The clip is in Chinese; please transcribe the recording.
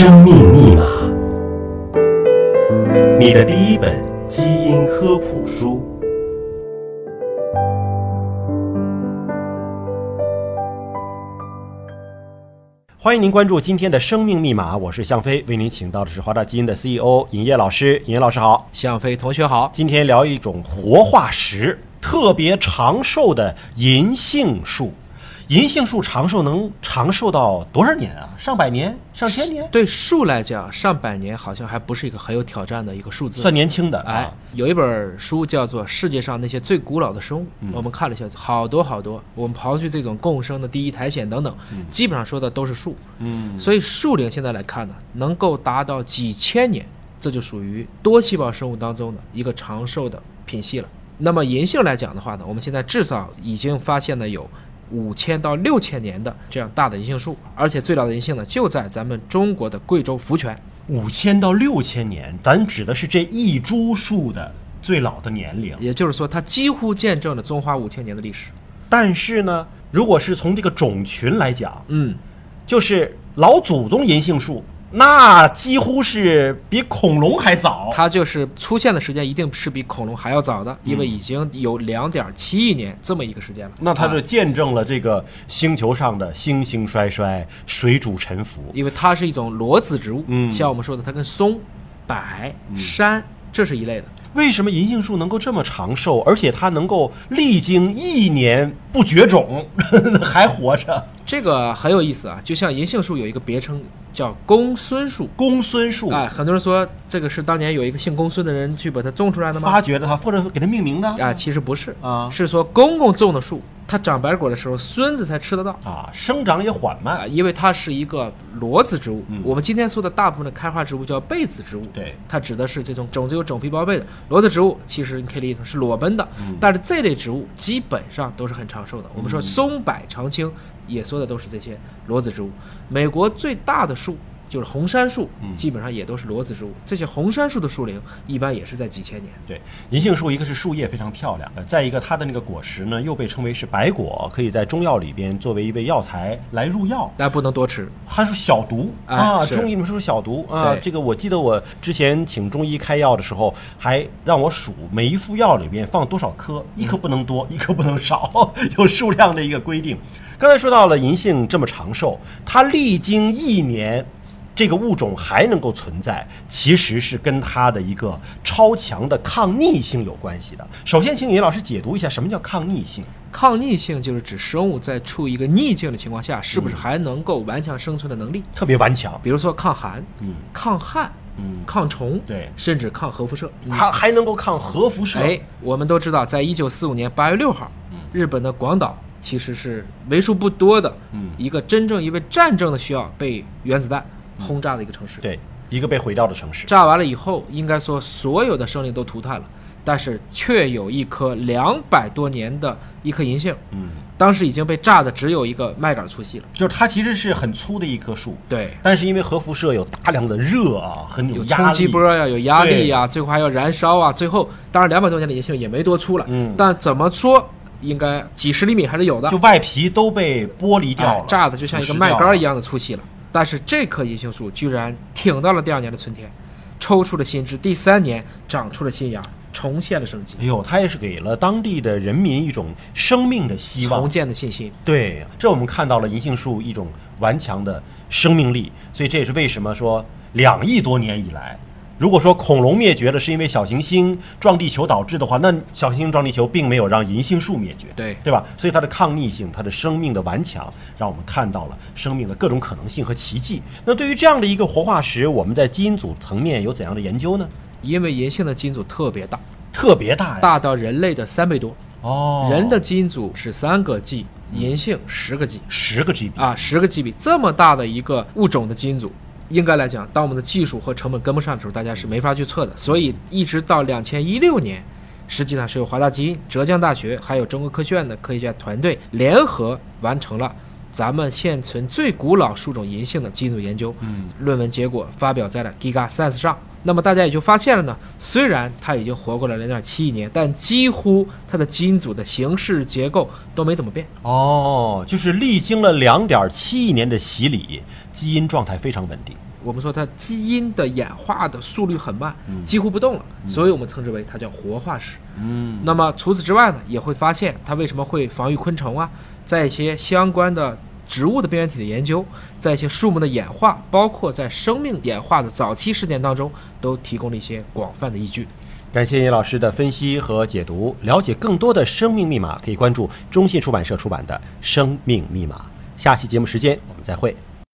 生命密码，你的第一本基因科普书。欢迎您关注今天的生命密码，我是向飞，为您请到的是华大基因的 CEO 尹烨老师。尹烨老师好，向飞同学好。今天聊一种活化石，特别长寿的银杏树。银杏树长寿能长寿到多少年啊？上百年、上千年？对树来讲，上百年好像还不是一个很有挑战的一个数字，算年轻的。哎啊，有一本书叫做《世界上那些最古老的生物》，我们看了一下，好多好多。我们刨去这种共生的第一苔藓等等，基本上说的都是树。嗯，所以树龄现在来看呢，能够达到几千年，这就属于多细胞生物当中的一个长寿的品系了。那么银杏来讲的话呢，我们现在至少已经发现了有五千到六千年的这样大的银杏树，而且最老的银杏呢就在咱们中国的贵州福泉。五千到六千年，咱指的是这一株树的最老的年龄。也就是说，它几乎见证了中华五千年的历史。但是呢，如果是从这个种群来讲，嗯，就是老祖宗银杏树，那几乎是比恐龙还早。它就是出现的时间一定是比恐龙还要早的，因为已经有两点七亿年这么一个时间了。那它就见证了这个星球上的星星衰衰、水煮沉浮。因为它是一种裸子植物，嗯像我们说的，它跟松、柏、杉这是一类的。为什么银杏树能够这么长寿，而且它能够历经一年不绝种 还活着？这个很有意思啊，就像银杏树有一个别称叫公孙树。公孙树哎，很多人说这个是当年有一个姓公孙的人去把它种出来的吗？发掘的它，或者给它命名的啊，其实不是啊是说公公种的树，它长白果的时候，孙子才吃得到。啊，生长也缓慢啊，。因为它是一个裸子植物。嗯我们今天说的大部分的开花植物叫被子植物，对，它指的是这种种子有种皮包被的裸子植物。其实你可以理解成是裸奔的，嗯但是这类植物基本上都是很长寿的。我们说松柏长青，也说的都是这些裸子植物。美国最大的树。就是红杉树，嗯基本上也都是裸子植物。这些红杉树的树龄一般也是在几千年。对，银杏树一个是树叶非常漂亮，呃，再一个它的那个果实呢，又被称为是白果，可以在中药里边作为一味药材来入药。但不能多吃。还是小毒哎啊，中医里面说是小毒啊。这个我记得我之前请中医开药的时候，还让我数每一副药里边放多少颗，一颗不能多，一颗不能少，有数量的一个规定。刚才说到了银杏这么长寿，它历经一年。这个物种还能够存在，其实是跟它的一个超强的抗逆性有关系的。首先，请尹老师解读一下什么叫抗逆性。抗逆性就是指生物在处于一个逆境的情况下，是不是还能够顽强生存的能力？特别顽强，比如说抗寒、嗯抗旱、嗯，抗虫，对甚至抗核辐射。嗯还还能够抗核辐射。哎，我们都知道，在一九四五年八月六号，日本的广岛其实是为数不多的嗯一个真正因为战争的需要被原子弹轰炸的一个城市。对，一个被毁掉的城市。炸完了以后，应该说所有的生灵都涂炭了，但是却有一棵两百多年的一棵银杏，嗯，当时已经被炸的只有一个麦秆粗细了。就是它其实是很粗的一棵树，对，但是因为核辐射有大量的热啊，很有压力，冲击波呀，有压力呀，最后还要燃烧啊，最后当然两百多年的银杏也没多粗了，嗯。但怎么说应该几十厘米还是有的，就外皮都被剥离掉了，哎炸的就像一个麦秆一样的粗细了。但是这棵银杏树居然挺到了第二年的春天，抽出了新枝，第三年长出了新芽，重现了生机，哎呦，它也是给了当地的人民一种生命的希望重。建的信心。对，这我们看到了银杏树一种顽强的生命力，所以这也是为什么说两亿多年以来，如果说恐龙灭绝了是因为小行星撞地球导致的话，那小行星撞地球并没有让银杏树灭绝，对对吧？所以它的抗逆性，它的生命的顽强，让我们看到了生命的各种可能性和奇迹。那对于这样的一个活化石，我们在基因组层面有怎样的研究呢？因为银杏的基因组特别大，特别大呀！大到人类的三倍多。哦，人的基因组是三个 G，银杏十个 G 十个 GB 啊，十个 GB 这么大的一个物种的基因组，应该来讲，当我们的技术和成本跟不上的时候，大家是没法去测的。所以一直到两千一六年，实际上是由华大基因、浙江大学还有中国科学院的科学家团队联合完成了咱们现存最古老树种银杏的基因组研究。嗯，论文结果发表在了《Giga Science》上。那么大家也就发现了呢，虽然它已经活过了零点七亿年，但几乎它的基因组的形式结构都没怎么变。哦，就是历经了两点七亿年的洗礼，基因状态非常稳定。我们说它基因的演化的速率很慢，几乎不动了，所以我们称之为它叫活化石。嗯，那么除此之外呢，也会发现它为什么会防御昆虫啊，在一些相关的植物的边缘体的研究，在一些树木的演化，包括在生命演化的早期事件当中，都提供了一些广泛的依据。感谢叶老师的分析和解读。了解更多的生命密码，可以关注中信出版社出版的《生命密码》。下期节目时间我们再会。